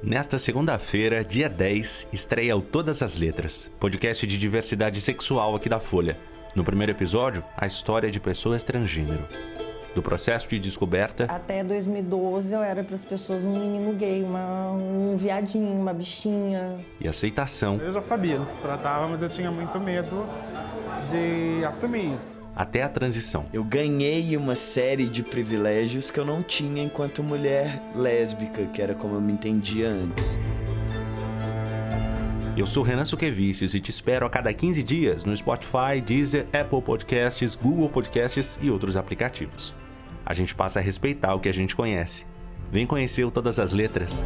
Nesta segunda-feira, dia 10, estreia o Todas as Letras, podcast de diversidade sexual aqui da Folha. No primeiro episódio, a história de pessoas transgênero. Do processo de descoberta. Até 2012 eu era para as pessoas um menino gay, uma, um viadinho, uma bichinha. E aceitação. Eu já sabia do que se tratava, mas eu tinha muito medo de assumir isso até a transição. Eu ganhei uma série de privilégios que eu não tinha enquanto mulher lésbica, que era como eu me entendia antes. Eu sou Renan Suquevicius e te espero a cada 15 dias no Spotify, Deezer, Apple Podcasts, Google Podcasts e outros aplicativos. A gente passa a respeitar o que a gente conhece. Vem conhecer o Todas as Letras.